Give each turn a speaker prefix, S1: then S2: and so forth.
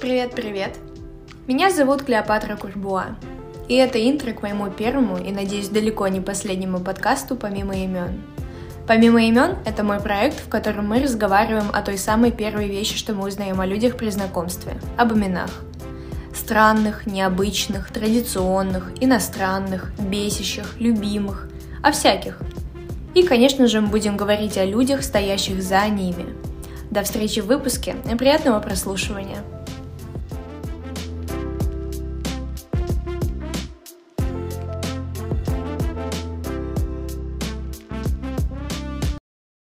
S1: Привет, привет! Меня зовут Клеопатра Курбуа. И это интро к моему первому и, надеюсь, далеко не последнему подкасту «Помимо имен». «Помимо имен» — это мой проект, в котором мы разговариваем о той самой первой вещи, что мы узнаем о людях при знакомстве — об именах. Странных, необычных, традиционных, иностранных, бесящих, любимых, о всяких. И, конечно же, мы будем говорить о людях, стоящих за ними. До встречи в выпуске и приятного прослушивания!